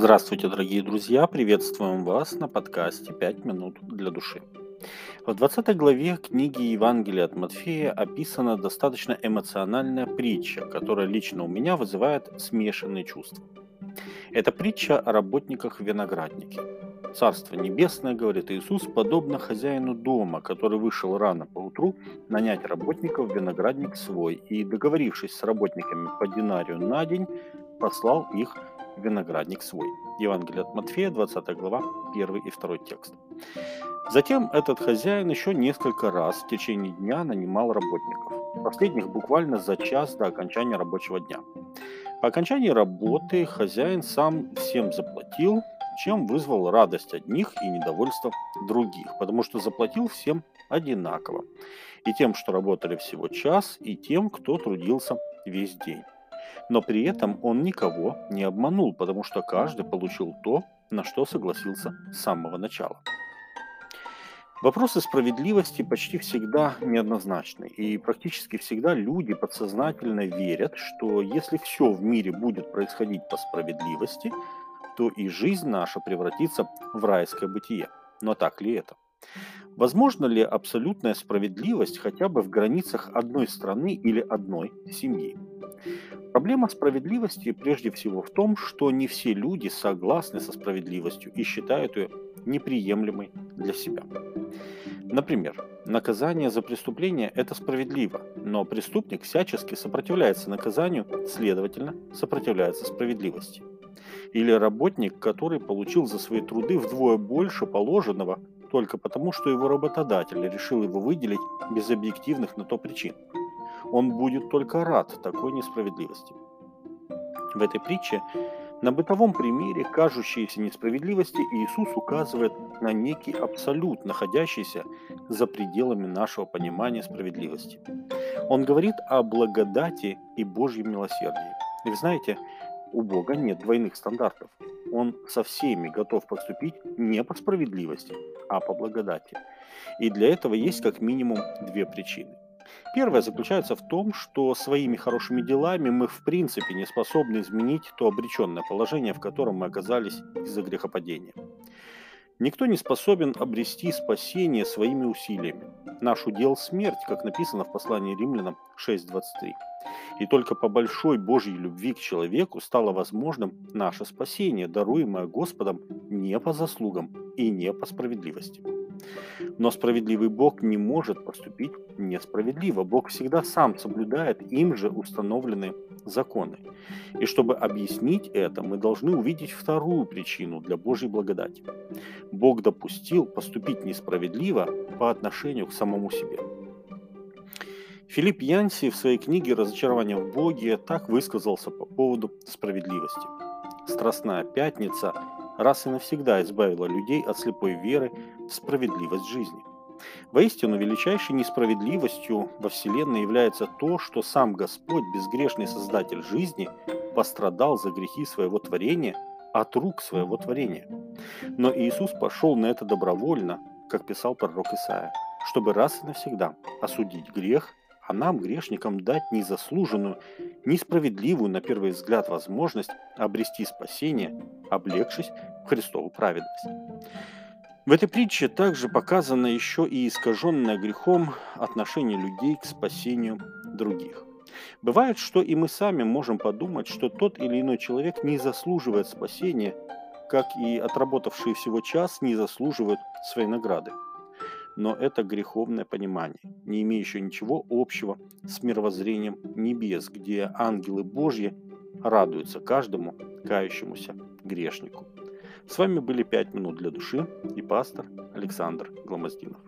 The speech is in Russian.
Здравствуйте, дорогие друзья! Приветствуем вас на подкасте "Пять минут для души". В 20 главе книги Евангелия от Матфея описана достаточно эмоциональная притча, которая лично у меня вызывает смешанные чувства. Это притча о работниках винограднике. Царство Небесное, говорит Иисус, подобно хозяину дома, который вышел рано по утру нанять работников в виноградник свой и, договорившись с работниками по динарию на день, послал их виноградник свой. Евангелие от Матфея, 20 глава, 1 и 2 текст. Затем этот хозяин еще несколько раз в течение дня нанимал работников. Последних буквально за час до окончания рабочего дня. По окончании работы хозяин сам всем заплатил, чем вызвал радость одних и недовольство других, потому что заплатил всем одинаково. И тем, что работали всего час, и тем, кто трудился весь день. Но при этом он никого не обманул, потому что каждый получил то, на что согласился с самого начала. Вопросы справедливости почти всегда неоднозначны, и практически всегда люди подсознательно верят, что если все в мире будет происходить по справедливости, то и жизнь наша превратится в райское бытие. Но так ли это? Возможно ли абсолютная справедливость хотя бы в границах одной страны или одной семьи? Проблема справедливости прежде всего в том, что не все люди согласны со справедливостью и считают ее неприемлемой для себя. Например, наказание за преступление – это справедливо, но преступник всячески сопротивляется наказанию, следовательно, сопротивляется справедливости. Или работник, который получил за свои труды вдвое больше положенного только потому, что его работодатель решил его выделить без объективных на то причин. Он будет только рад такой несправедливости. В этой притче на бытовом примере кажущейся несправедливости Иисус указывает на некий абсолют, находящийся за пределами нашего понимания справедливости. Он говорит о благодати и Божьем милосердии. И вы знаете, у Бога нет двойных стандартов. Он со всеми готов поступить не по справедливости, а по благодати. И для этого есть как минимум две причины – Первое заключается в том, что своими хорошими делами мы в принципе не способны изменить то обреченное положение, в котором мы оказались из-за грехопадения. Никто не способен обрести спасение своими усилиями. Наш удел – смерть, как написано в послании римлянам 6.23. И только по большой Божьей любви к человеку стало возможным наше спасение, даруемое Господом не по заслугам и не по справедливости. Но справедливый Бог не может поступить несправедливо. Бог всегда сам соблюдает им же установленные законы. И чтобы объяснить это, мы должны увидеть вторую причину для Божьей благодати. Бог допустил поступить несправедливо по отношению к самому себе. Филипп Янси в своей книге «Разочарование в Боге» так высказался по поводу справедливости. Страстная пятница раз и навсегда избавила людей от слепой веры в справедливость жизни. Воистину, величайшей несправедливостью во Вселенной является то, что сам Господь, безгрешный Создатель жизни, пострадал за грехи своего творения от рук своего творения. Но Иисус пошел на это добровольно, как писал пророк Исаия, чтобы раз и навсегда осудить грех а нам, грешникам, дать незаслуженную, несправедливую на первый взгляд возможность обрести спасение, облегшись в Христову праведность. В этой притче также показано еще и искаженное грехом отношение людей к спасению других. Бывает, что и мы сами можем подумать, что тот или иной человек не заслуживает спасения, как и отработавшие всего час не заслуживают своей награды но это греховное понимание, не имеющее ничего общего с мировоззрением небес, где ангелы Божьи радуются каждому кающемуся грешнику. С вами были «Пять минут для души» и пастор Александр Гламоздинов.